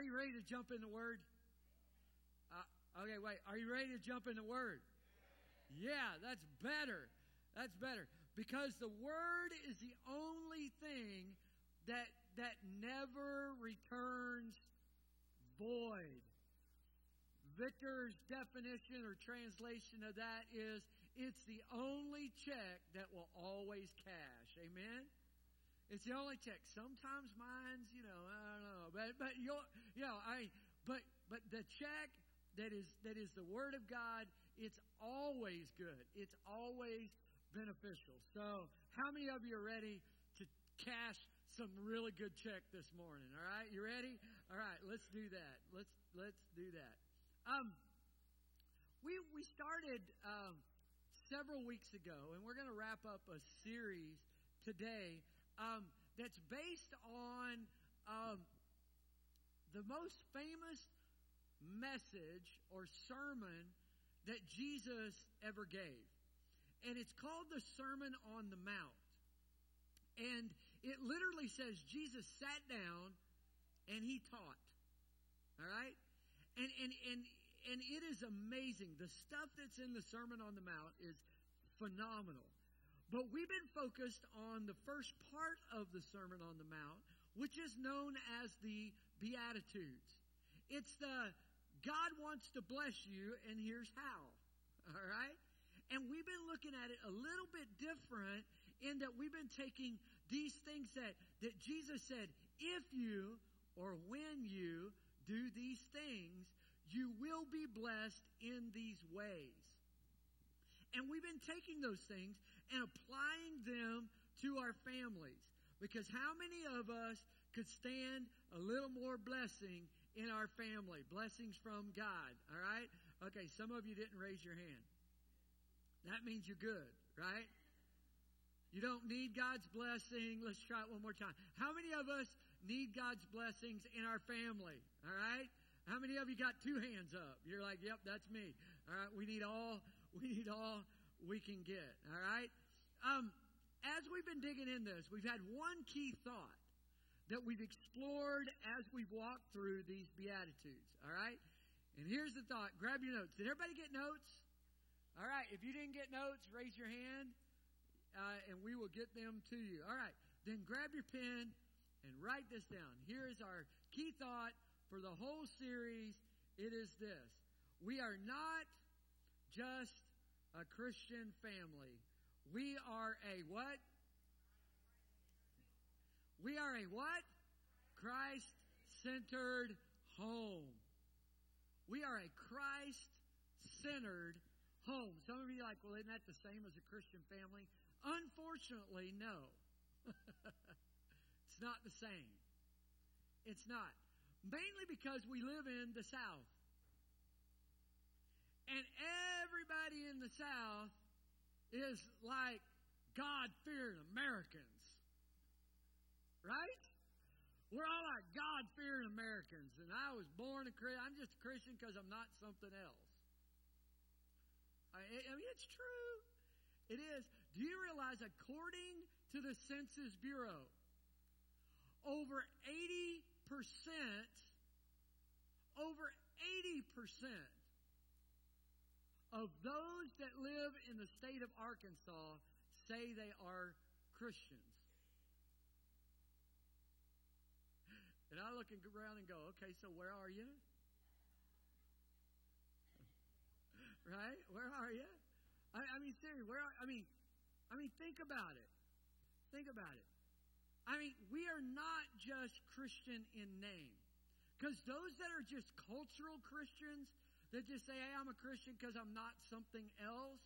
are you ready to jump in the Word? Uh, okay, wait. Are you ready to jump in the Word? Yeah, that's better. That's better because the Word is the only thing that that never returns void. Victor's definition or translation of that is it's the only check that will always cash. Amen. It's the only check. Sometimes mine's, you know, I don't know, but but you you know, I but but the check that is that is the word of God, it's always good. It's always beneficial. So, how many of you are ready to cash some really good check this morning? All right, you ready? All right, let's do that. Let's let's do that. Um, we we started um, several weeks ago, and we're going to wrap up a series today um, that's based on um, the most famous message or sermon that Jesus ever gave. And it's called the Sermon on the Mount. And it literally says Jesus sat down and he taught. All right? And, and, and, and it is amazing. The stuff that's in the Sermon on the Mount is phenomenal. But we've been focused on the first part of the Sermon on the Mount, which is known as the Beatitudes. It's the God wants to bless you, and here's how. All right? And we've been looking at it a little bit different in that we've been taking these things that, that Jesus said, if you or when you do these things, you will be blessed in these ways. And we've been taking those things and applying them to our families. Because how many of us could stand a little more blessing in our family? Blessings from God, all right? Okay, some of you didn't raise your hand. That means you're good, right? You don't need God's blessing. Let's try it one more time. How many of us need God's blessings in our family? All right? How many of you got two hands up? You're like, yep, that's me. All right, we need all we need all we can get. All right? Um, as we've been digging in this, we've had one key thought that we've explored as we've walked through these Beatitudes. All right? And here's the thought. Grab your notes. Did everybody get notes? All right. If you didn't get notes, raise your hand uh, and we will get them to you. All right. Then grab your pen and write this down. Here is our key thought for the whole series. It is this We are not just a Christian family. We are a what? We are a what? Christ centered home. We are a Christ centered home. Some of you are like, well, isn't that the same as a Christian family? Unfortunately, no. it's not the same. It's not. Mainly because we live in the South. And everybody in the South is like God fearing Americans. Right? We're all like God fearing Americans. And I was born a Christian. I'm just a Christian because I'm not something else. I, I mean, it's true. It is. Do you realize, according to the Census Bureau, over 80%, over 80% of those that live in the state of Arkansas say they are Christians. And I look around and go, okay, so where are you? right? Where are you? I, I mean, seriously, where? Are, I mean, I mean, think about it. Think about it. I mean, we are not just Christian in name, because those that are just cultural Christians that just say, "Hey, I'm a Christian because I'm not something else,"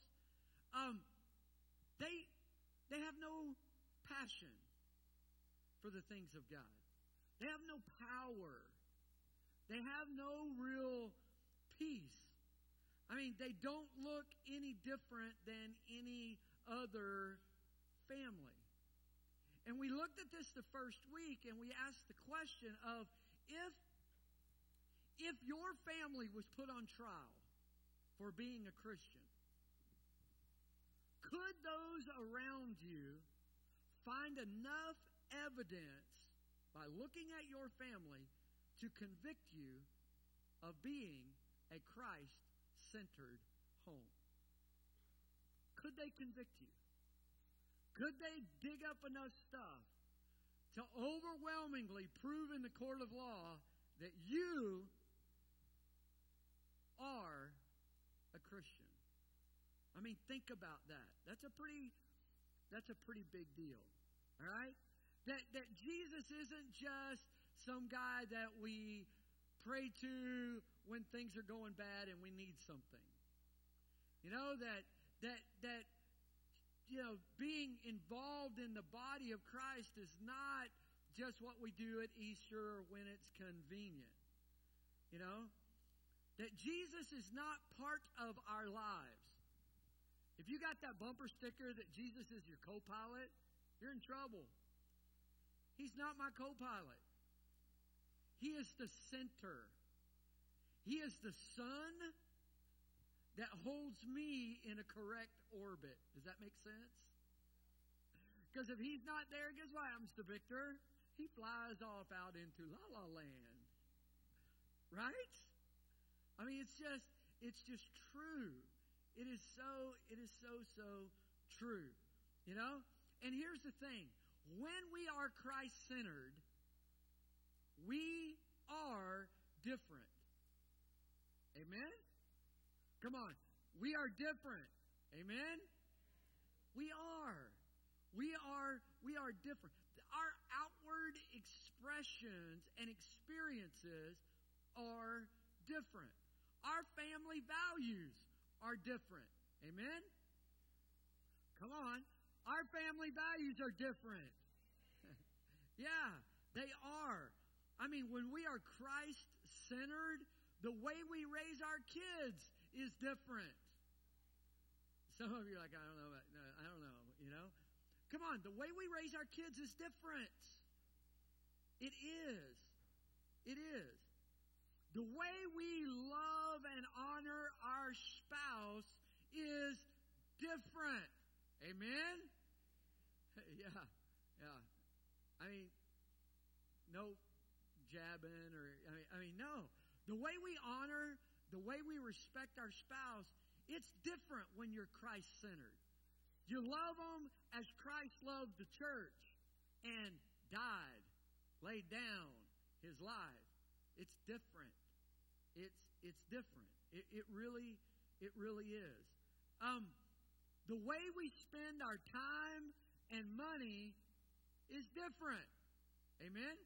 um, they they have no passion for the things of God. They have no power. They have no real peace. I mean, they don't look any different than any other family. And we looked at this the first week and we asked the question of if if your family was put on trial for being a Christian, could those around you find enough evidence by looking at your family to convict you of being a Christ centered home. Could they convict you? Could they dig up enough stuff to overwhelmingly prove in the court of law that you are a Christian? I mean, think about that. That's a pretty that's a pretty big deal. All right? That that Jesus isn't just some guy that we pray to when things are going bad and we need something. You know that that that you know being involved in the body of Christ is not just what we do at Easter or when it's convenient. You know that Jesus is not part of our lives. If you got that bumper sticker that Jesus is your co pilot, you're in trouble. He's not my co pilot. He is the center. He is the sun that holds me in a correct orbit. Does that make sense? Because if he's not there, guess what happens to Victor? He flies off out into la la land. Right? I mean, it's just, it's just true. It is so, it is so, so true. You know? And here's the thing when we are Christ centered, we are different. Amen? Come on. We are different. Amen? We are. We are we are different. Our outward expressions and experiences are different. Our family values are different. Amen? Come on. Our family values are different. yeah, they are. I mean, when we are Christ centered, the way we raise our kids is different. Some of you are like, I don't know. I don't know. You know? Come on. The way we raise our kids is different. It is. It is. The way we love and honor our spouse is different. Amen? Yeah, yeah. I mean, no jabbing or, I mean, I mean, no. The way we honor, the way we respect our spouse, it's different when you're Christ centered. You love them as Christ loved the church and died, laid down his life. It's different. It's it's different. It, it really it really is. Um, the way we spend our time and money is different. Amen.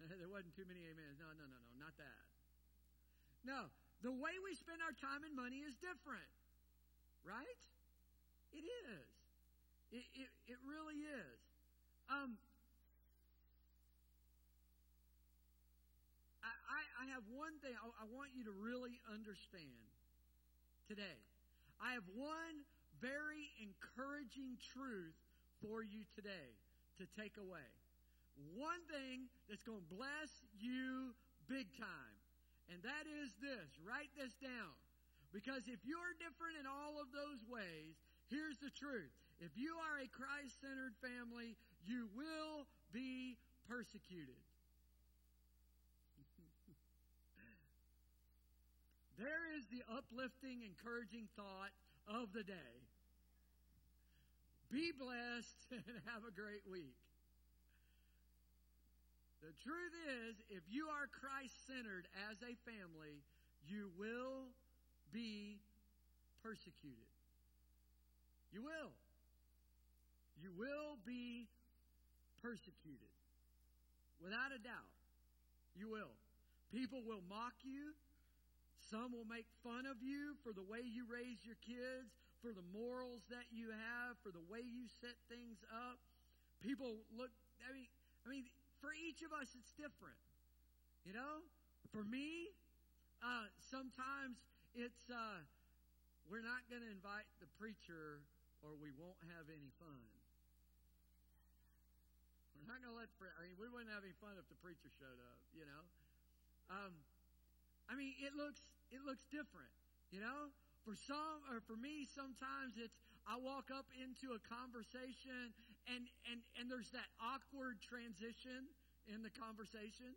there wasn't too many amens. No, no, no, no, not that. No, the way we spend our time and money is different. Right? It is. It, it, it really is. Um, I, have one thing I, I want you to really understand today. I have one very encouraging truth for you today to take away. One thing that's going to bless you big time. And that is this. Write this down. Because if you're different in all of those ways, here's the truth. If you are a Christ centered family, you will be persecuted. There is the uplifting, encouraging thought of the day. Be blessed and have a great week. The truth is, if you are Christ centered as a family, you will be persecuted. You will. You will be persecuted. Without a doubt. You will. People will mock you. Some will make fun of you for the way you raise your kids, for the morals that you have, for the way you set things up. People look, I mean, I mean, for each of us, it's different. You know? For me, uh, sometimes it's, uh, we're not going to invite the preacher or we won't have any fun. We're not going to let, I mean, we wouldn't have any fun if the preacher showed up, you know? Um, I mean, it looks it looks different, you know. For some, or for me, sometimes it's I walk up into a conversation and and and there's that awkward transition in the conversation.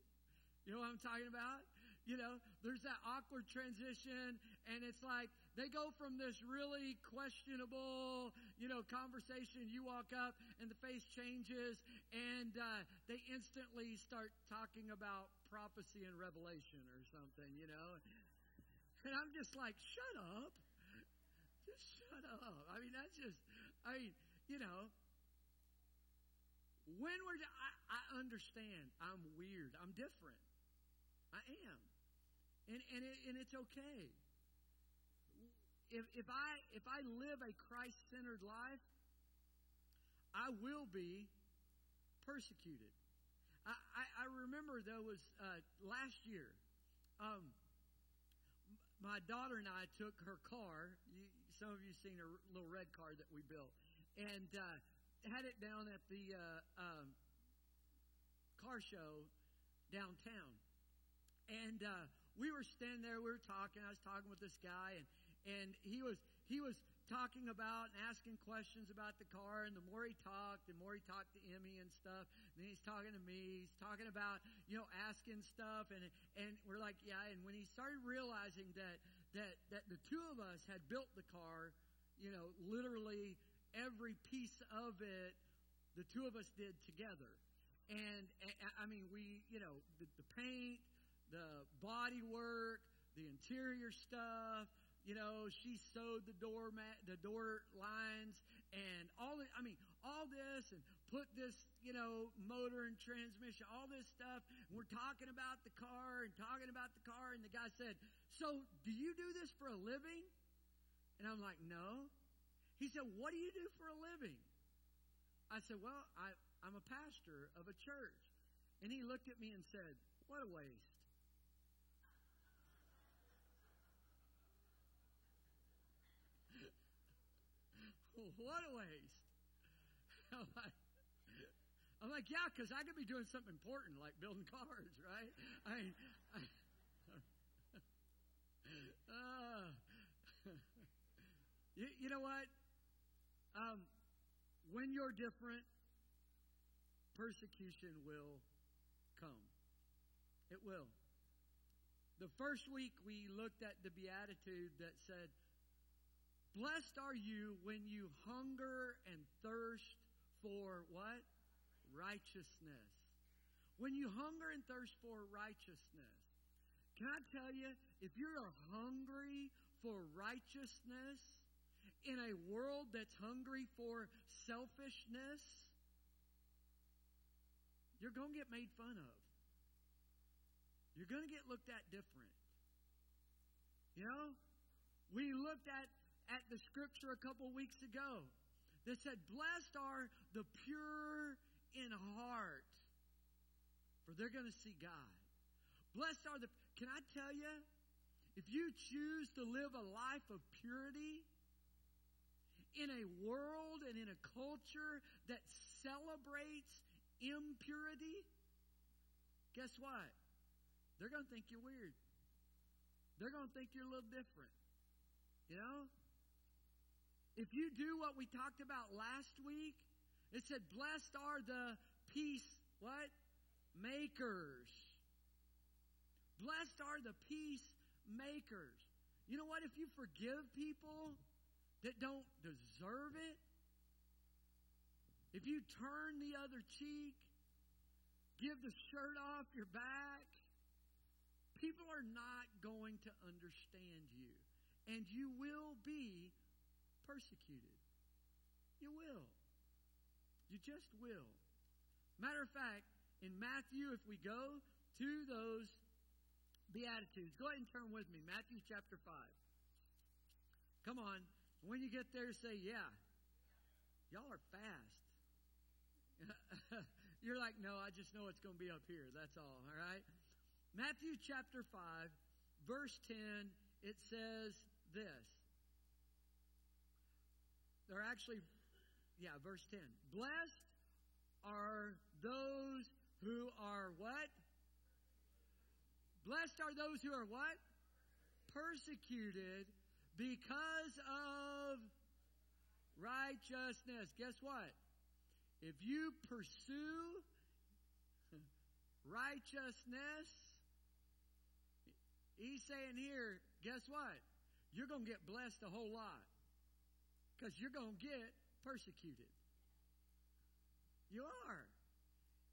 You know what I'm talking about? You know, there's that awkward transition, and it's like they go from this really questionable, you know, conversation. You walk up, and the face changes, and uh, they instantly start talking about prophecy and revelation or something, you know. And I'm just like, shut up. Just shut up. I mean, that's just, I mean, you know, when we're, I, I understand I'm weird. I'm different. I am. And, and, it, and it's okay. If, if, I, if I live a Christ centered life, I will be persecuted. I, I, I remember there was uh, last year, um, my daughter and I took her car. You, some of you seen a little red car that we built, and uh, had it down at the uh, um, car show downtown. And uh, we were standing there, we were talking. I was talking with this guy, and and he was he was talking about and asking questions about the car. And the more he talked, the more he talked to Emmy and stuff. And then he's talking to me. He's talking about you know asking stuff, and and we're like, yeah. And when he started realizing that that that the two of us had built the car, you know, literally every piece of it, the two of us did together. And, and I mean, we, you know, the, the paint, the body work, the interior stuff. You know, she sewed the door mat, the door lines, and all. The, I mean, all this, and put this, you know, motor and transmission, all this stuff. We're talking about the car and talking about the car, and the guy said, "So, do you do this for a living?" And I'm like, "No." He said, "What do you do for a living?" I said, "Well, I, I'm a pastor of a church." And he looked at me and said, "What a waste." What a waste. I'm like, I'm like yeah, because I could be doing something important like building cars, right? I I, uh, you, you know what? Um, when you're different, persecution will come. It will. The first week we looked at the beatitude that said, Blessed are you when you hunger and thirst for what? Righteousness. When you hunger and thirst for righteousness. Can I tell you, if you're hungry for righteousness in a world that's hungry for selfishness, you're going to get made fun of. You're going to get looked at different. You know, we looked at at the scripture a couple weeks ago that said, Blessed are the pure in heart, for they're going to see God. Blessed are the. Can I tell you, if you choose to live a life of purity in a world and in a culture that celebrates impurity, guess what? They're going to think you're weird. They're going to think you're a little different. You know? If you do what we talked about last week, it said, Blessed are the peace, what? Makers. Blessed are the peace makers. You know what? If you forgive people that don't deserve it, if you turn the other cheek, give the shirt off your back, people are not going to understand you. And you will be persecuted. You will. You just will. Matter of fact, in Matthew, if we go to those Beatitudes, go ahead and turn with me. Matthew chapter 5. Come on. When you get there, say, yeah. Y'all are fast. You're like, no, I just know it's going to be up here. That's all. All right? Matthew chapter 5, verse 10, it says this. They're actually, yeah, verse 10. Blessed are those who are what? Blessed are those who are what? Persecuted because of righteousness. Guess what? If you pursue righteousness, He's saying here, guess what? You're going to get blessed a whole lot because you're going to get persecuted. You are.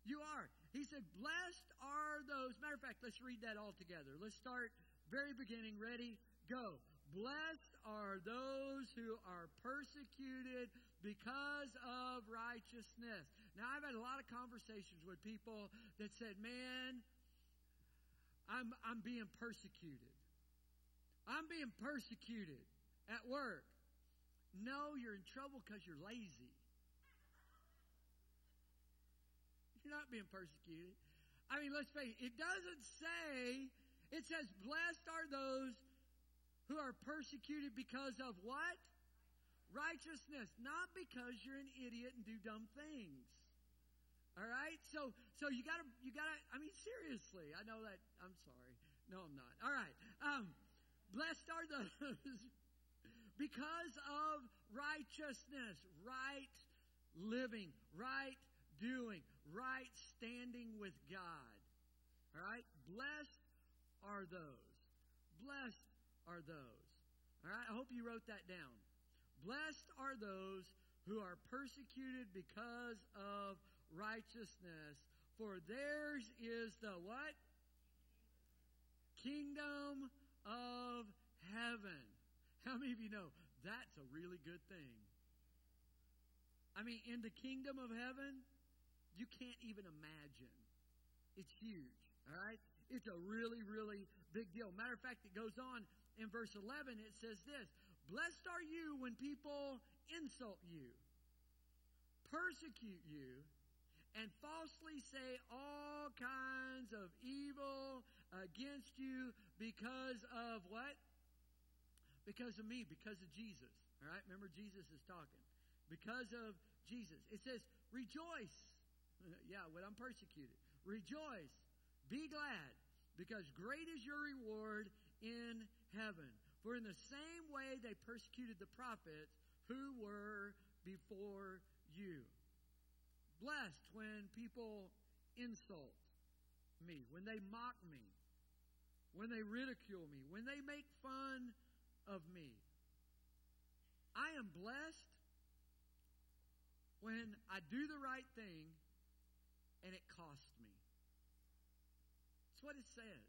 You are. He said, Blessed are those. Matter of fact, let's read that all together. Let's start very beginning. Ready? Go. Blessed are those who are persecuted because of righteousness. Now, I've had a lot of conversations with people that said, Man, I'm, I'm being persecuted. I'm being persecuted at work. No, you're in trouble because you're lazy. You're not being persecuted. I mean, let's face it, it doesn't say, it says, blessed are those who are persecuted because of what? Righteousness, not because you're an idiot and do dumb things. All right? So so you gotta you gotta I mean seriously, I know that I'm sorry. No, I'm not. All right. Um blessed are those because of righteousness, right living, right doing, right standing with God. All right? Blessed are those. Blessed are those. All right? I hope you wrote that down. Blessed are those who are persecuted because of righteousness, for theirs is the what? Kingdom of heaven. How many of you know that's a really good thing? I mean, in the kingdom of heaven, you can't even imagine. It's huge, all right? It's a really, really big deal. Matter of fact, it goes on in verse 11. It says this Blessed are you when people insult you, persecute you, and falsely say all kinds of evil against you because of what? Because of me, because of Jesus. All right? Remember, Jesus is talking. Because of Jesus. It says, rejoice. yeah, when I'm persecuted. Rejoice. Be glad, because great is your reward in heaven. For in the same way they persecuted the prophets who were before you. Blessed when people insult me, when they mock me, when they ridicule me, when they make fun of me. I am blessed when I do the right thing and it costs me. That's what it says.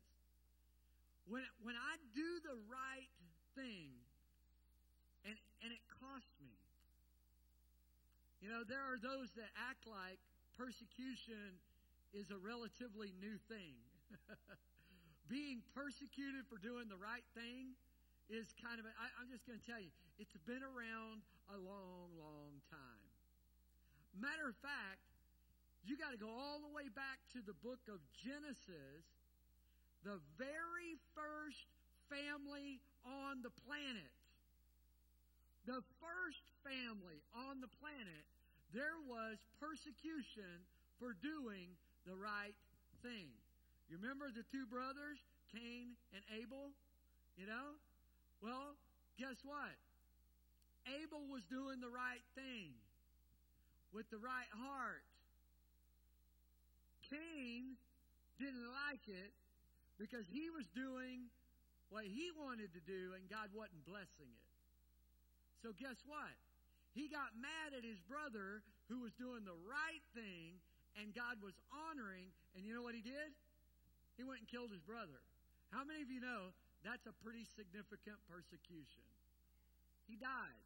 When, when I do the right thing and, and it costs me. You know, there are those that act like persecution is a relatively new thing. Being persecuted for doing the right thing is kind of, a, I, I'm just going to tell you, it's been around a long, long time. Matter of fact, you got to go all the way back to the book of Genesis, the very first family on the planet. The first family on the planet, there was persecution for doing the right thing. You remember the two brothers, Cain and Abel? You know? Well, guess what? Abel was doing the right thing with the right heart. Cain didn't like it because he was doing what he wanted to do and God wasn't blessing it. So guess what? He got mad at his brother who was doing the right thing and God was honoring, and you know what he did? He went and killed his brother. How many of you know that's a pretty significant persecution? He died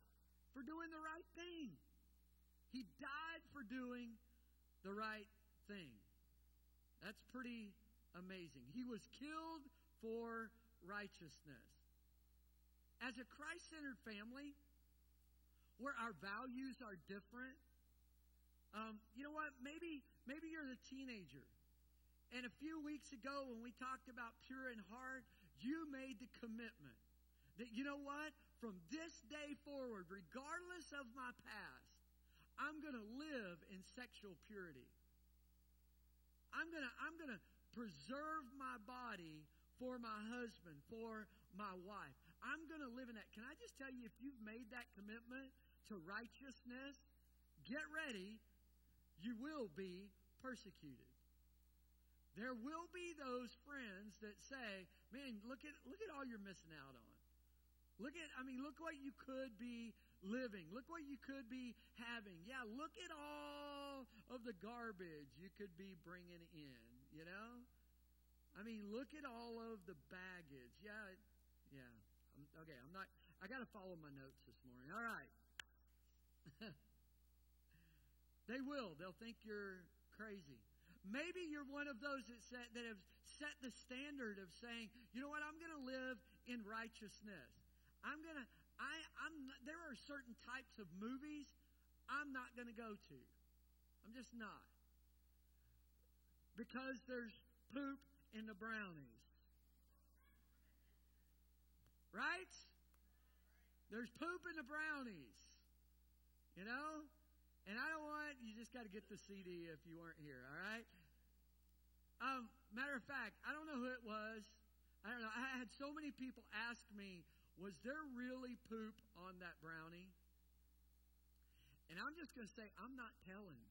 for doing the right thing. He died for doing the right thing. That's pretty amazing. He was killed for righteousness. As a Christ centered family, where our values are different, um, you know what? Maybe maybe you're the teenager, and a few weeks ago when we talked about pure in heart, you made the commitment that you know what? From this day forward, regardless of my past, I'm going to live in sexual purity. I'm gonna I'm gonna preserve my body for my husband, for my wife. I'm gonna live in that. Can I just tell you, if you've made that commitment to righteousness, get ready. You will be persecuted. There will be those friends that say, "Man, look at look at all you're missing out on. Look at I mean, look what you could be living. Look what you could be having. Yeah, look at all of the garbage you could be bringing in, you know? I mean, look at all of the baggage. Yeah, yeah. I'm, okay, I'm not I got to follow my notes this morning. All right. they will. They'll think you're crazy. Maybe you're one of those that set, that have set the standard of saying, you know what, I'm going to live in righteousness. I'm going to I I'm there are certain types of movies I'm not going to go to. I'm just not. Because there's poop in the brownies. Right? There's poop in the brownies. You know? And I don't want, you just got to get the CD if you weren't here, all right? Um, matter of fact, I don't know who it was. I don't know. I had so many people ask me, was there really poop on that brownie? And I'm just going to say, I'm not telling.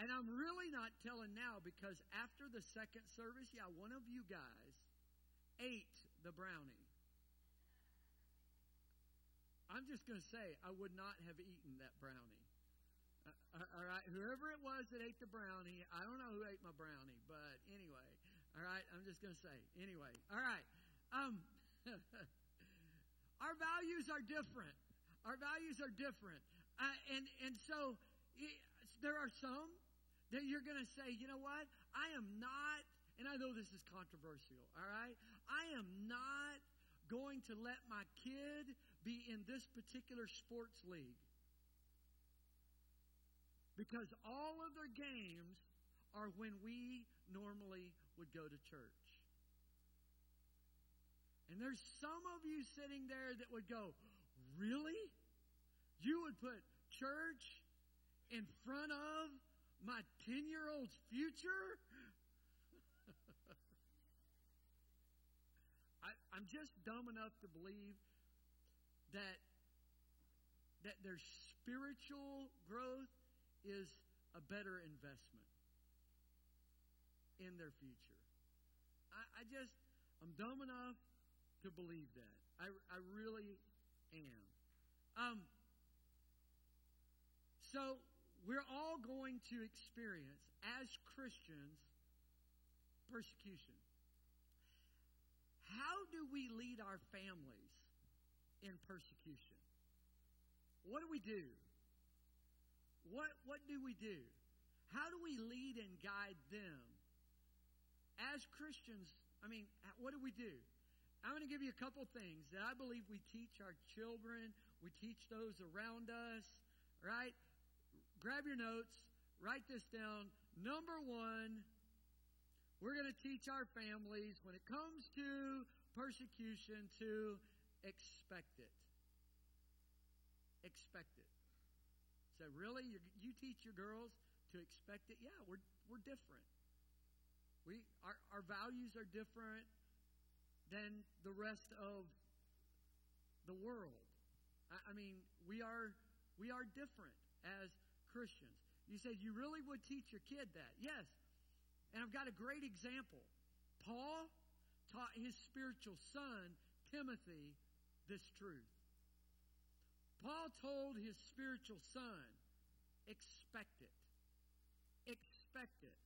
And I'm really not telling now because after the second service, yeah, one of you guys ate the brownie. I'm just going to say, I would not have eaten that brownie. Uh, uh, all right, whoever it was that ate the brownie, I don't know who ate my brownie, but anyway, all right, I'm just going to say, anyway, all right. Um, our values are different. Our values are different, uh, and and so it, there are some that you're going to say, you know what, I am not, and I know this is controversial. All right, I am not going to let my kid be in this particular sports league. Because all of their games are when we normally would go to church. And there's some of you sitting there that would go, Really? You would put church in front of my 10 year old's future? I, I'm just dumb enough to believe that that their spiritual growth is a better investment in their future. I, I just I'm dumb enough to believe that. I, I really am. Um, so we're all going to experience as Christians persecution. How do we lead our families in persecution. What do we do? What, what do we do? How do we lead and guide them? As Christians, I mean, what do we do? I'm going to give you a couple things that I believe we teach our children, we teach those around us, right? Grab your notes, write this down. Number one, we're going to teach our families when it comes to persecution to Expect it. Expect it. So really, you, you teach your girls to expect it? Yeah, we're we're different. We our our values are different than the rest of the world. I, I mean, we are we are different as Christians. You said you really would teach your kid that. Yes. And I've got a great example. Paul taught his spiritual son, Timothy, this truth. Paul told his spiritual son, expect it. Expect it.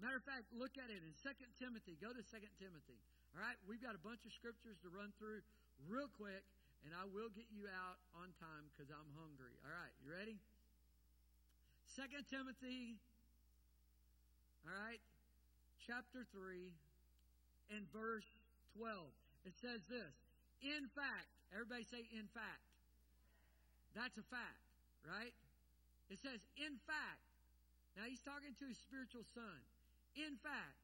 Matter of fact, look at it in 2 Timothy. Go to 2 Timothy. All right, we've got a bunch of scriptures to run through real quick, and I will get you out on time because I'm hungry. All right, you ready? 2 Timothy, all right, chapter 3 and verse 12. It says this in fact, everybody say, in fact. That's a fact, right? It says, in fact. Now he's talking to his spiritual son. In fact,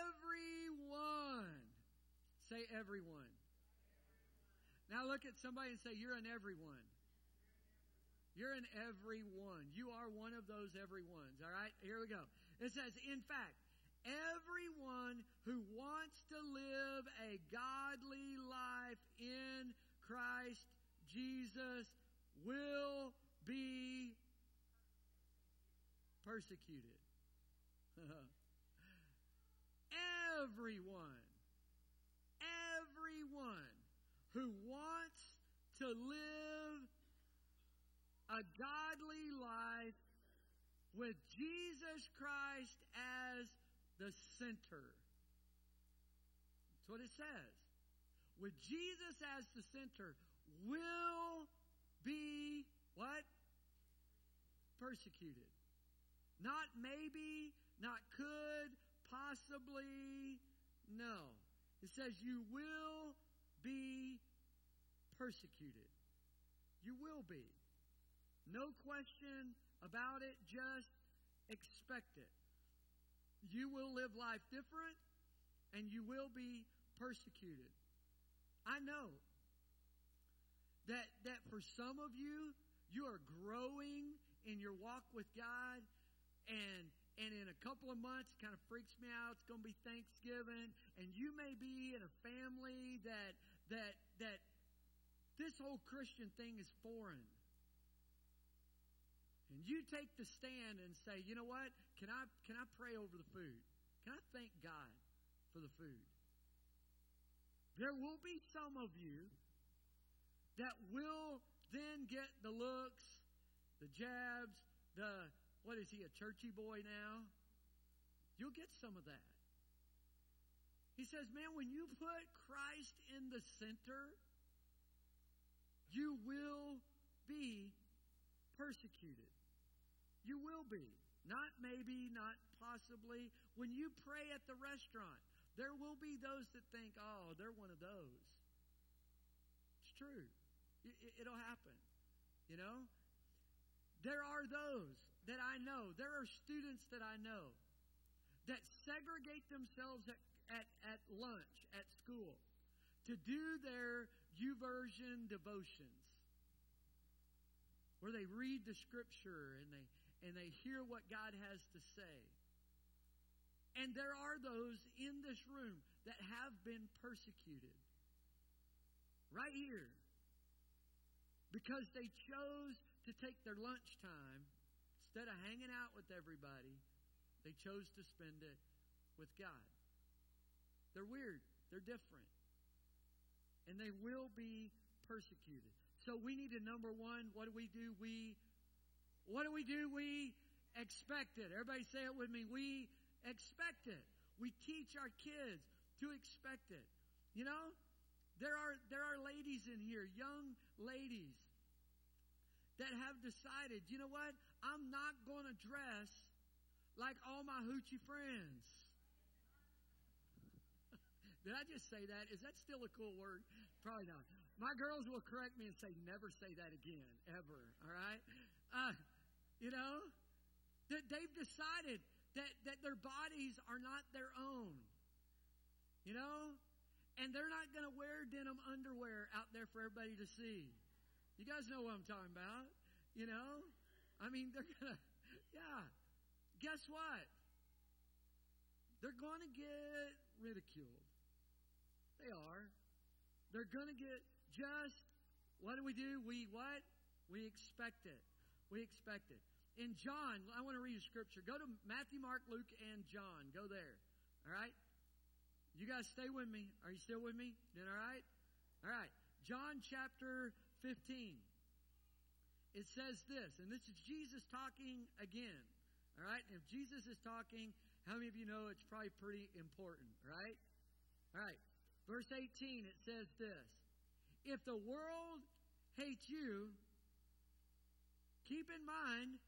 everyone. Say everyone. Now look at somebody and say, You're an everyone. You're an everyone. You are one of those everyones. All right? Here we go. It says, In fact, everyone who wants to live a godly life in Christ Jesus will be persecuted. everyone, everyone who wants to live a godly life with Jesus Christ as the center. That's what it says. With Jesus as the center, will be what? Persecuted. Not maybe, not could, possibly. No. It says you will be persecuted. You will be. No question about it, just expect it. You will live life different and you will be persecuted. I know that that for some of you you are growing in your walk with God and and in a couple of months kind of freaks me out it's going to be Thanksgiving and you may be in a family that that that this whole Christian thing is foreign and you take the stand and say, you know what? Can I can I pray over the food? Can I thank God for the food? There will be some of you that will then get the looks, the jabs, the what is he, a churchy boy now? You'll get some of that. He says, man, when you put Christ in the center, you will be persecuted. You will be. Not maybe, not possibly. When you pray at the restaurant, there will be those that think, oh, they're one of those. It's true. It, will happen. You know? There are those that I know. There are students that I know that segregate themselves at, at, at lunch, at school, to do their YouVersion devotions, where they read the scripture and they and they hear what God has to say. And there are those in this room that have been persecuted. Right here. Because they chose to take their lunchtime, instead of hanging out with everybody, they chose to spend it with God. They're weird. They're different. And they will be persecuted. So we need to, number one, what do we do? We what do we do? We expect it. Everybody say it with me. We expect it. We teach our kids to expect it. You know, there are there are ladies in here, young ladies that have decided, you know what? I'm not going to dress like all my hoochie friends. Did I just say that? Is that still a cool word? Probably not. My girls will correct me and say, never say that again, ever. All right? Uh, you know? That they've decided that, that their bodies are not their own. You know? And they're not going to wear denim underwear out there for everybody to see. You guys know what I'm talking about. You know? I mean, they're going to, yeah. Guess what? They're going to get ridiculed. They are. They're going to get just, what do we do? We what? We expect it. We expect it. In John, I want to read a scripture. Go to Matthew, Mark, Luke, and John. Go there. All right? You guys stay with me. Are you still with me? Then all right? All right. John chapter 15. It says this, and this is Jesus talking again. All right? If Jesus is talking, how many of you know it's probably pretty important, right? All right. Verse 18, it says this If the world hates you, keep in mind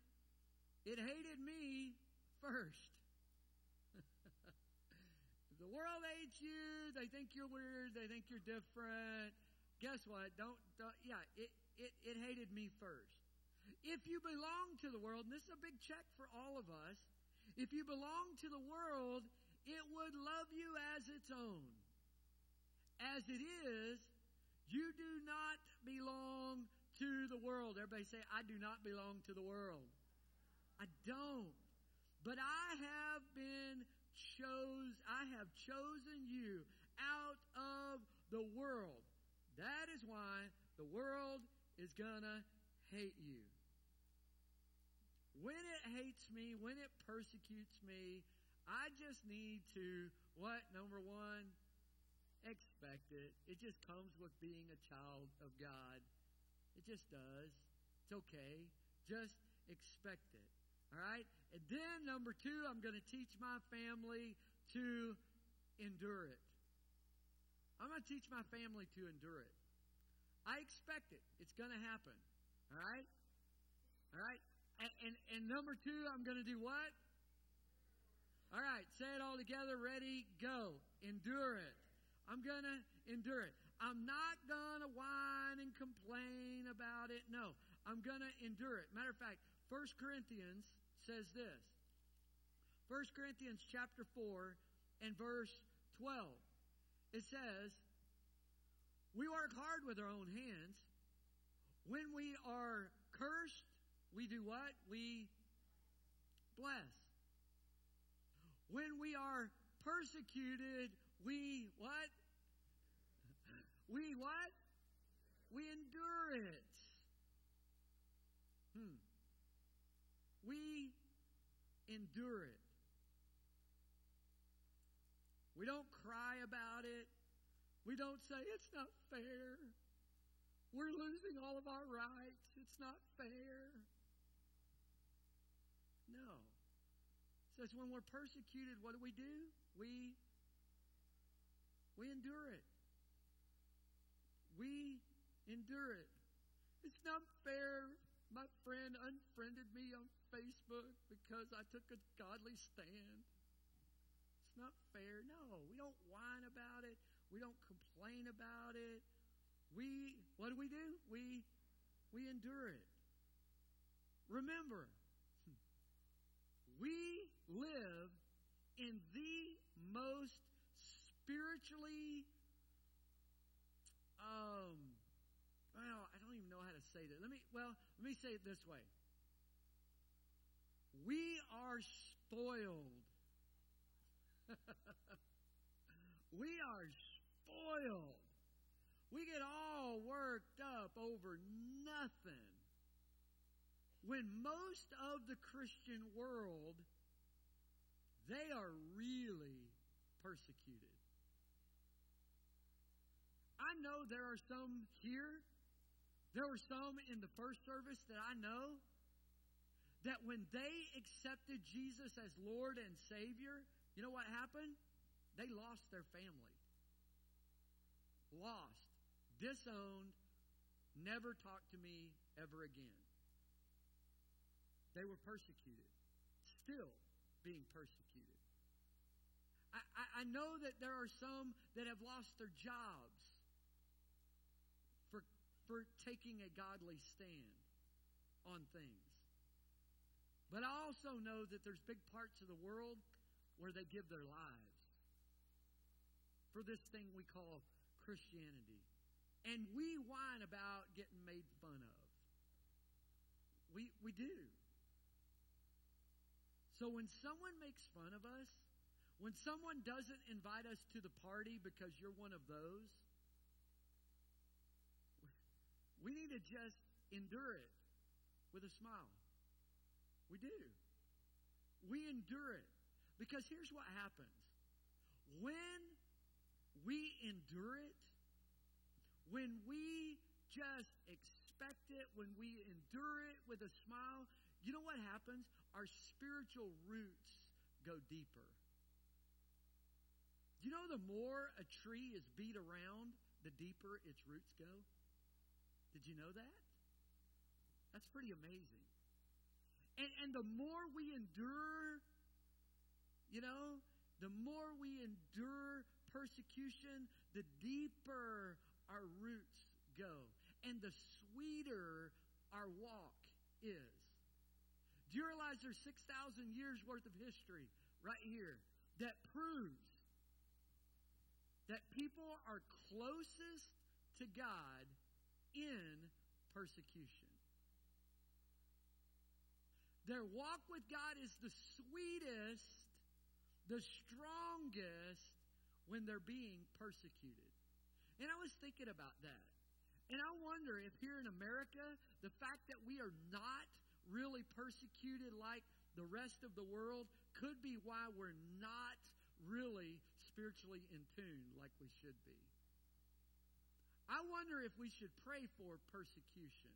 it hated me first. the world hates you. They think you're weird. They think you're different. Guess what? Don't, don't yeah, it, it, it hated me first. If you belong to the world, and this is a big check for all of us, if you belong to the world, it would love you as its own. As it is, you do not belong to the world. Everybody say, I do not belong to the world. I don't. But I have been chose I have chosen you out of the world. That is why the world is gonna hate you. when it hates me, when it persecutes me, I just need to, what? Number one, expect it. It just comes with being a child of God. It just does. It's okay. Just expect it. All right? And then, number two, I'm going to teach my family to endure it. I'm going to teach my family to endure it. I expect it. It's going to happen. All right? All right? And, and, and number two, I'm going to do what? All right, say it all together. Ready, go. Endure it. I'm going to endure it. I'm not going to whine and complain about it. No, I'm going to endure it. Matter of fact, 1 Corinthians says this. 1 Corinthians chapter 4 and verse 12. It says, We work hard with our own hands. When we are cursed, we do what? We bless. When we are persecuted, we what? We what? We endure it. Hmm. We endure it. We don't cry about it. We don't say, it's not fair. We're losing all of our rights. It's not fair. No. It says when we're persecuted, what do we do? We we endure it. We endure it. It's not fair. My friend unfriended me on Facebook because I took a godly stand. It's not fair. No, we don't whine about it. We don't complain about it. We what do we do? We we endure it. Remember, we live in the most spiritually um well, I don't even know how to say that. Let me well, let me say it this way. We are spoiled. we are spoiled. We get all worked up over nothing. When most of the Christian world, they are really persecuted. I know there are some here, there were some in the first service that I know that when they accepted Jesus as Lord and Savior, you know what happened? They lost their family. Lost. Disowned. Never talked to me ever again. They were persecuted. Still being persecuted. I, I, I know that there are some that have lost their jobs for, taking a godly stand on things. But I also know that there's big parts of the world where they give their lives for this thing we call Christianity. And we whine about getting made fun of. We, we do. So when someone makes fun of us, when someone doesn't invite us to the party because you're one of those, we need to just endure it with a smile. We do. We endure it. Because here's what happens when we endure it, when we just expect it, when we endure it with a smile, you know what happens? our spiritual roots go deeper. You know the more a tree is beat around, the deeper its roots go? Did you know that? That's pretty amazing. And, and the more we endure, you know, the more we endure persecution, the deeper our roots go. And the sweeter our walk is. Do you realize there's 6,000 years worth of history right here that proves that people are closest to God in persecution? Their walk with God is the sweetest, the strongest when they're being persecuted. And I was thinking about that. And I wonder if here in America, the fact that we are not really persecuted like the rest of the world could be why we're not really spiritually in tune like we should be. I wonder if we should pray for persecution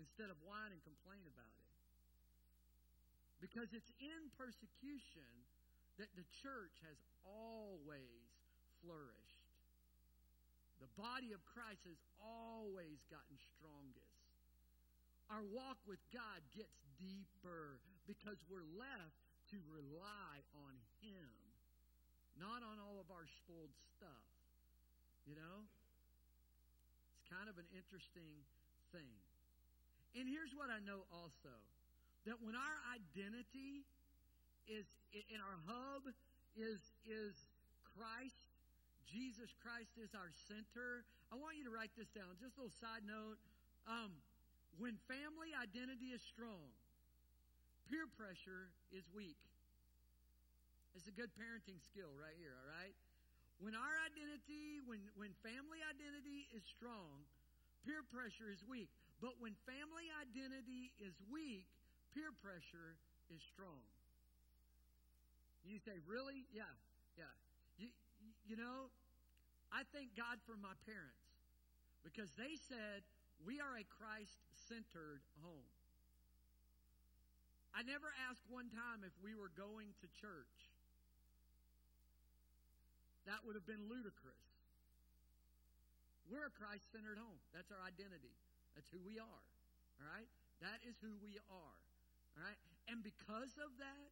instead of whine and complain about it. Because it's in persecution that the church has always flourished. The body of Christ has always gotten strongest. Our walk with God gets deeper because we're left to rely on Him, not on all of our spoiled stuff. You know? It's kind of an interesting thing. And here's what I know also that when our identity is in our hub is is Christ, Jesus Christ is our center. I want you to write this down. Just a little side note. Um, when family identity is strong, peer pressure is weak. It's a good parenting skill right here, all right? When our identity, when, when family identity is strong, peer pressure is weak. But when family identity is weak, peer pressure is strong. You say, really? Yeah, yeah. You, you know, I thank God for my parents because they said we are a Christ centered home. I never asked one time if we were going to church. That would have been ludicrous. We're a Christ centered home. That's our identity. That's who we are. All right? That is who we are. All right? And because of that,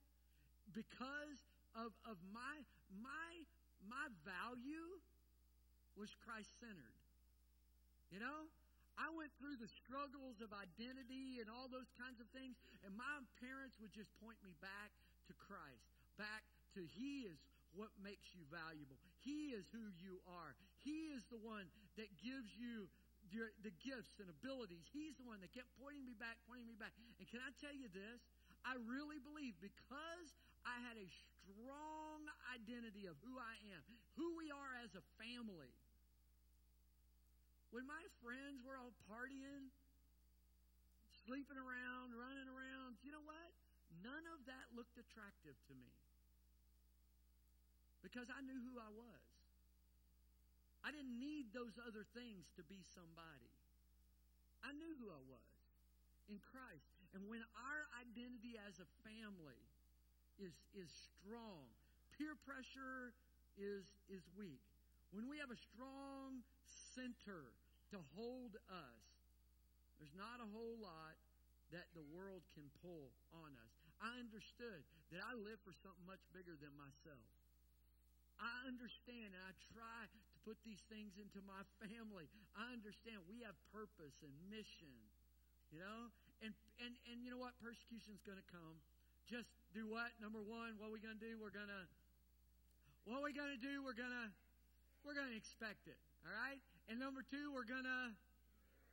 because of, of my my my value was Christ centered. You know? I went through the struggles of identity and all those kinds of things, and my parents would just point me back to Christ, back to He is what makes you valuable. He is who you are. He is the one that gives you the gifts and abilities. He's the one that kept pointing me back, pointing me back. And can I tell you this? I really believe because I had a strong identity of who I am, who we are as a family. When my friends were all partying, sleeping around, running around, you know what? None of that looked attractive to me because I knew who I was. I didn't need those other things to be somebody. I knew who I was in Christ. And when our identity as a family is, is strong, peer pressure is, is weak. When we have a strong center to hold us, there's not a whole lot that the world can pull on us. I understood that I live for something much bigger than myself. I understand and I try to put these things into my family. I understand we have purpose and mission, you know? And and and you know what? Persecution's going to come. Just do what? Number 1, what are we going to do? We're going to What are we going to do? We're going to we're going to expect it. All right? And number 2, we're going to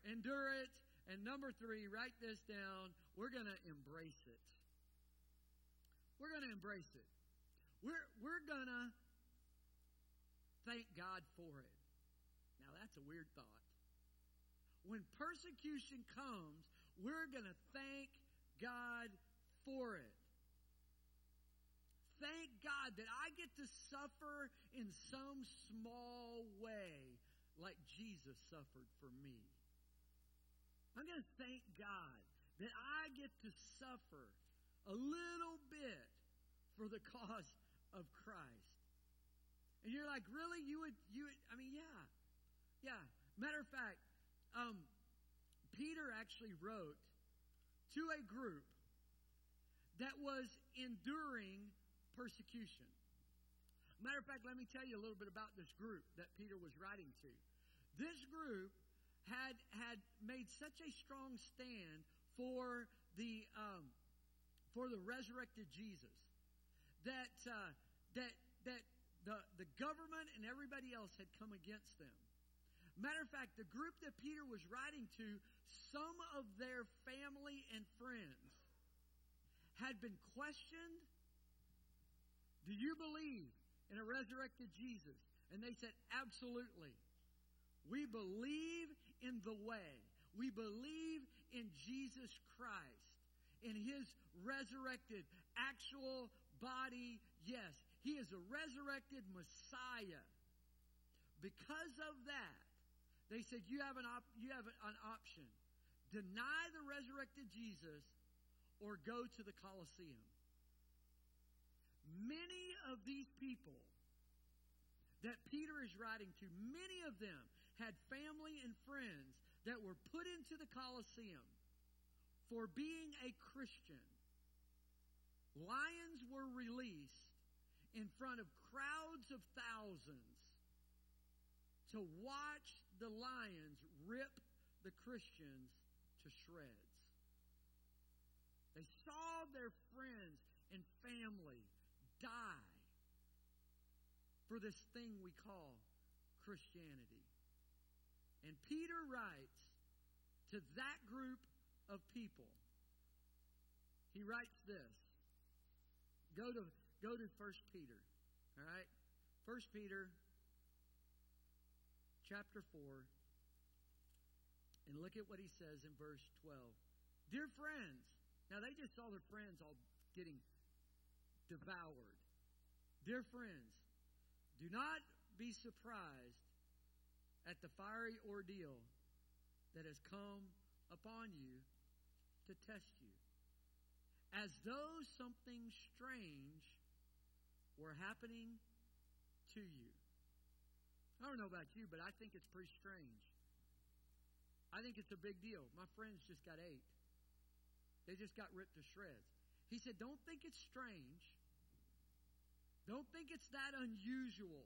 endure it. And number 3, write this down. We're going to embrace it. We're going to embrace it. We're, we're going to thank God for it. Now, that's a weird thought. When persecution comes, we're going to thank God for it. Thank God that I get to suffer in some small way like Jesus suffered for me. I'm going to thank God that I get to suffer a little bit for the cause of Christ. And you're like, really? You would, you would, I mean, yeah. Yeah. Matter of fact, um, Peter actually wrote to a group that was enduring persecution. Matter of fact, let me tell you a little bit about this group that Peter was writing to. This group had had made such a strong stand for the um, for the resurrected Jesus that uh, that that the, the government and everybody else had come against them. Matter of fact, the group that Peter was writing to, some of their family and friends had been questioned. Do you believe in a resurrected Jesus? And they said, Absolutely. We believe in the way. We believe in Jesus Christ, in his resurrected, actual body. Yes, he is a resurrected Messiah. Because of that, they said you have an op- you have an option. Deny the resurrected Jesus or go to the Colosseum. Many of these people that Peter is writing to, many of them had family and friends that were put into the Colosseum for being a Christian. Lions were released in front of crowds of thousands to watch the lions rip the Christians to shreds. They saw their friends and family die for this thing we call Christianity. And Peter writes to that group of people. He writes this. Go to go to 1 Peter. All right? 1 Peter chapter 4 and look at what he says in verse 12. Dear friends, now they just saw their friends all getting devoured. Dear friends, do not be surprised at the fiery ordeal that has come upon you to test you, as though something strange were happening to you. I don't know about you, but I think it's pretty strange. I think it's a big deal. My friends just got ate. They just got ripped to shreds. He said, Don't think it's strange. Don't think it's that unusual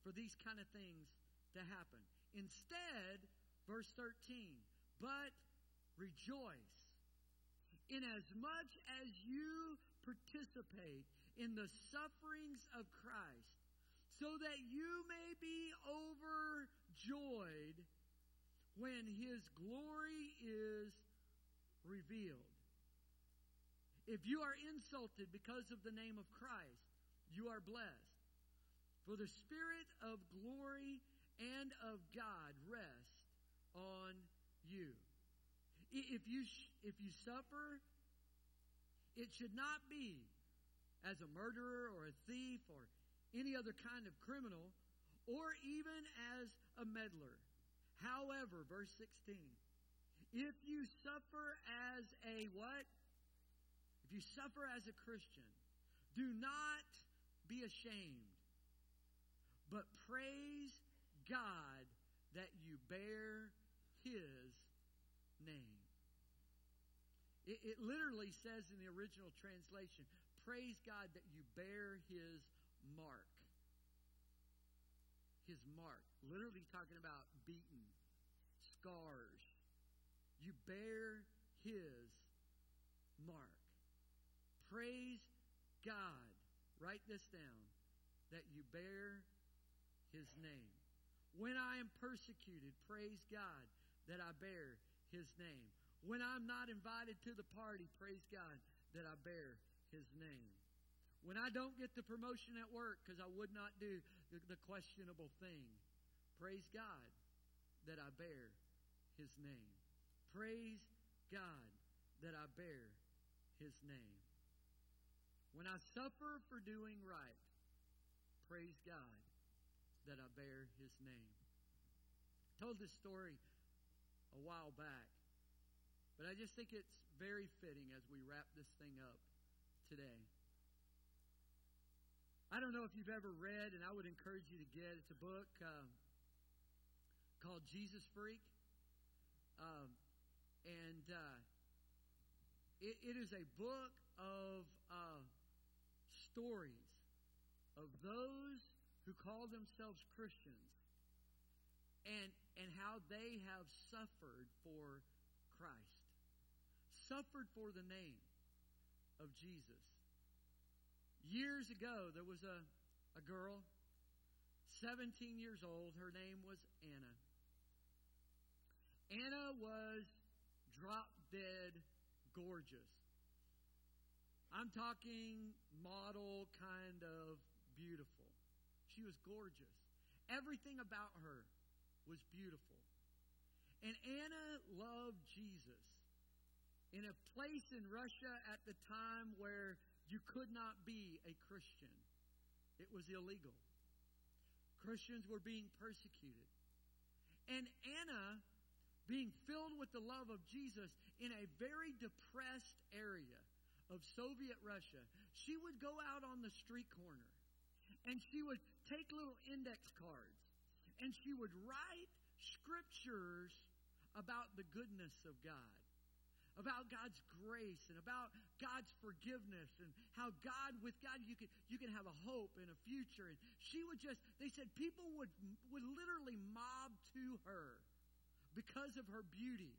for these kind of things to happen. Instead, verse 13, but rejoice in as much as you participate in the sufferings of Christ, so that you may be overjoyed when his glory is revealed. If you are insulted because of the name of Christ, you are blessed. For the Spirit of glory and of God rests on you. If you, if you suffer, it should not be as a murderer or a thief or any other kind of criminal or even as a meddler. However, verse 16, if you suffer as a what? If you suffer as a Christian, do not be ashamed, but praise God that you bear his name. It, it, literally says in the original translation, praise God that you bear his mark his mark. Literally talking about beaten, scars. You bear his mark. Praise God. Write this down that you bear his name. When I am persecuted, praise God that I bear his name. When I'm not invited to the party, praise God that I bear his name. When I don't get the promotion at work because I would not do the, the questionable thing, praise God that I bear his name. Praise God that I bear his name. When I suffer for doing right, praise God that I bear his name. I told this story a while back, but I just think it's very fitting as we wrap this thing up today. I don't know if you've ever read, and I would encourage you to get. It's a book um, called Jesus Freak, um, and uh, it, it is a book of uh, stories of those who call themselves Christians, and and how they have suffered for Christ, suffered for the name of Jesus. Years ago, there was a, a girl, 17 years old. Her name was Anna. Anna was drop dead gorgeous. I'm talking model kind of beautiful. She was gorgeous. Everything about her was beautiful. And Anna loved Jesus in a place in Russia at the time where you could not be a Christian. It was illegal. Christians were being persecuted. And Anna, being filled with the love of Jesus in a very depressed area of Soviet Russia, she would go out on the street corner and she would take little index cards and she would write scriptures about the goodness of God, about God's grace and about God's forgiveness and how God, with God, you can, you can have a hope and a future. And she would just, they said people would, would literally mob to her because of her beauty.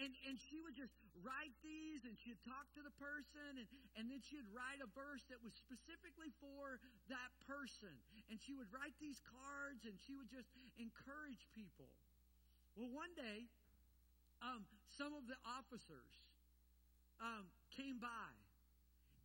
And, and she would just write these and she'd talk to the person and, and then she'd write a verse that was specifically for that person. And she would write these cards and she would just encourage people. Well, one day, um, some of the officers um, came by,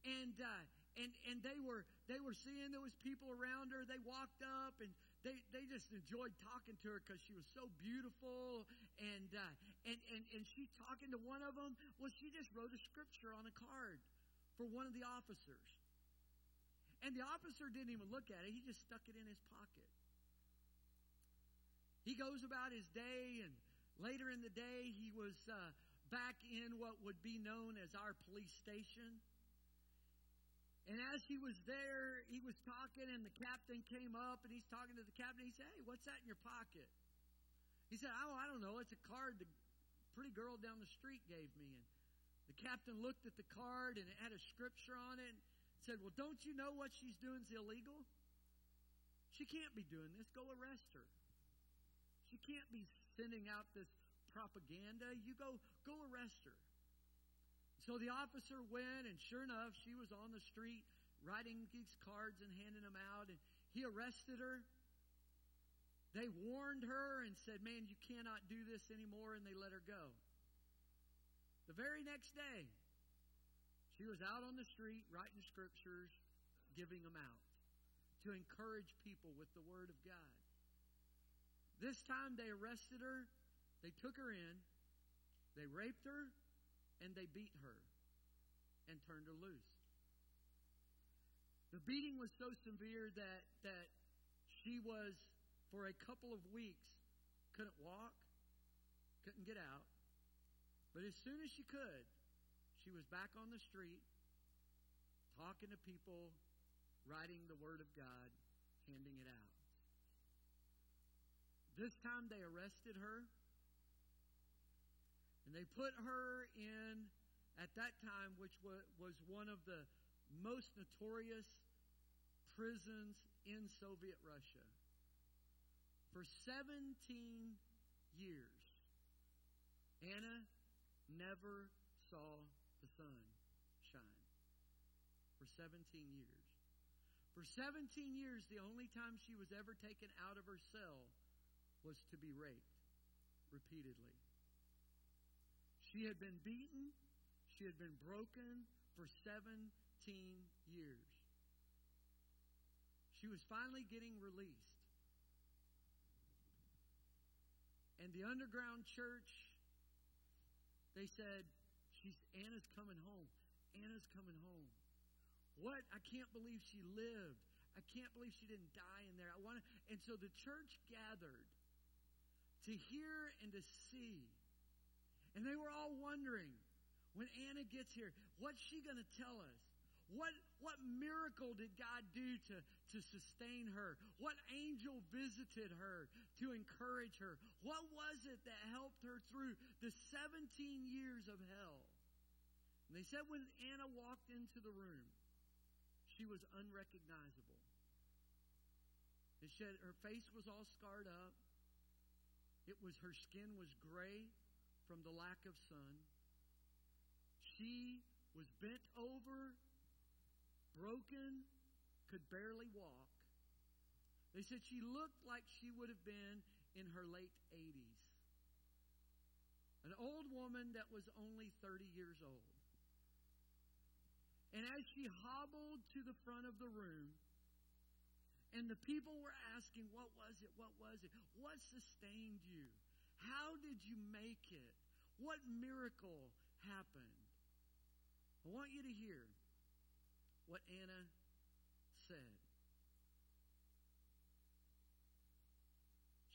and uh, and and they were they were seeing was people around her. They walked up and they they just enjoyed talking to her because she was so beautiful. And uh, and and and she talking to one of them. Well, she just wrote a scripture on a card for one of the officers. And the officer didn't even look at it. He just stuck it in his pocket. He goes about his day, and later in the day, he was uh, back in what would be known as our police station. And as he was there, he was talking, and the captain came up, and he's talking to the captain. He said, Hey, what's that in your pocket? He said, Oh, I don't know. It's a card the pretty girl down the street gave me. And the captain looked at the card, and it had a scripture on it, and said, Well, don't you know what she's doing is illegal? She can't be doing this. Go arrest her. Can't be sending out this propaganda. You go go arrest her. So the officer went, and sure enough, she was on the street writing these cards and handing them out, and he arrested her. They warned her and said, Man, you cannot do this anymore, and they let her go. The very next day, she was out on the street writing scriptures, giving them out to encourage people with the Word of God. This time they arrested her, they took her in, they raped her, and they beat her and turned her loose. The beating was so severe that, that she was, for a couple of weeks, couldn't walk, couldn't get out. But as soon as she could, she was back on the street, talking to people, writing the Word of God, handing it out. This time they arrested her. And they put her in, at that time, which was one of the most notorious prisons in Soviet Russia. For 17 years, Anna never saw the sun shine. For 17 years. For 17 years, the only time she was ever taken out of her cell was to be raped repeatedly. She had been beaten, she had been broken for 17 years. She was finally getting released. And the underground church, they said, She's Anna's coming home. Anna's coming home. What? I can't believe she lived. I can't believe she didn't die in there. I want to, and so the church gathered to hear and to see. And they were all wondering when Anna gets here, what's she going to tell us? What, what miracle did God do to, to sustain her? What angel visited her to encourage her? What was it that helped her through the 17 years of hell? And they said when Anna walked into the room, she was unrecognizable. And said her face was all scarred up. It was her skin was gray from the lack of sun. She was bent over, broken, could barely walk. They said she looked like she would have been in her late 80s. An old woman that was only 30 years old. And as she hobbled to the front of the room, and the people were asking, What was it? What was it? What sustained you? How did you make it? What miracle happened? I want you to hear what Anna said.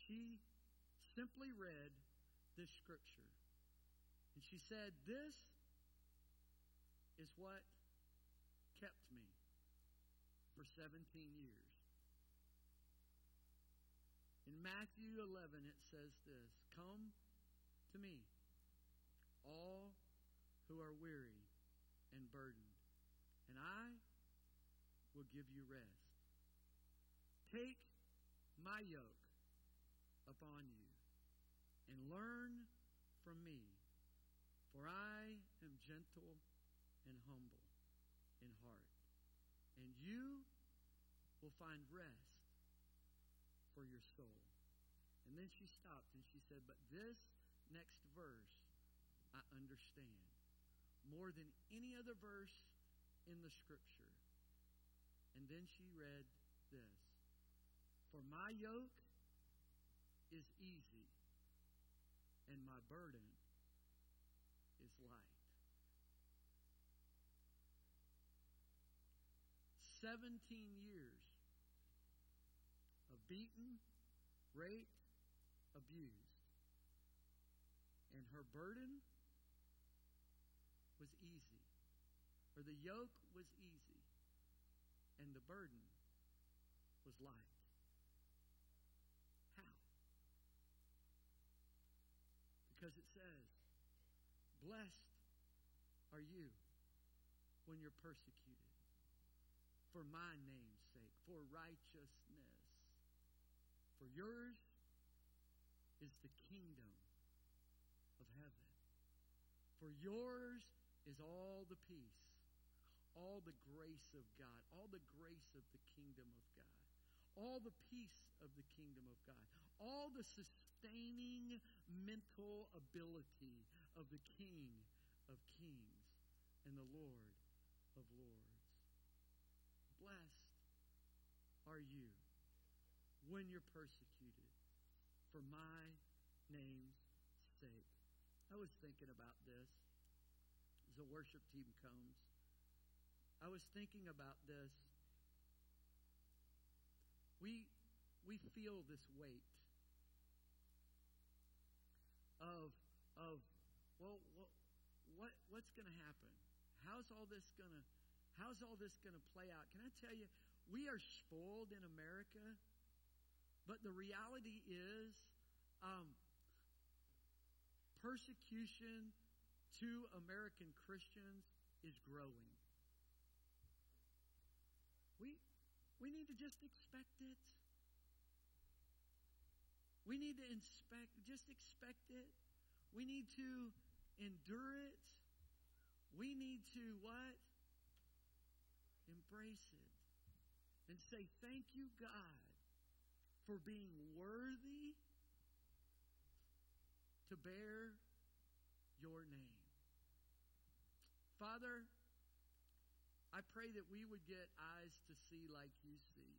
She simply read this scripture. And she said, This is what kept me for 17 years. In Matthew 11, it says this Come to me, all who are weary and burdened, and I will give you rest. Take my yoke upon you and learn from me, for I am gentle and humble in heart, and you will find rest And then she stopped and she said, But this next verse I understand more than any other verse in the scripture. And then she read this For my yoke is easy, and my burden is light. 17 years of beaten, raped, abused. And her burden was easy, or the yoke was easy, and the burden was light. How? Because it says, Blessed are you when you're persecuted for my name's sake, for righteousness. For yours is the kingdom of heaven. For yours is all the peace, all the grace of God, all the grace of the kingdom of God, all the peace of the kingdom of God, all the sustaining mental ability of the King of kings and the Lord of lords. Blessed are you when you're persecuted for my name's sake. I was thinking about this as the worship team comes. I was thinking about this. We we feel this weight of of well, what what what's going to happen? How's all this going to How's all this going to play out? Can I tell you, we are spoiled in America, but the reality is um, persecution to American Christians is growing. We, we need to just expect it. We need to inspect, just expect it. We need to endure it. We need to what? Embrace it. And say, Thank you, God, for being worthy to bear your name. Father, I pray that we would get eyes to see like you see.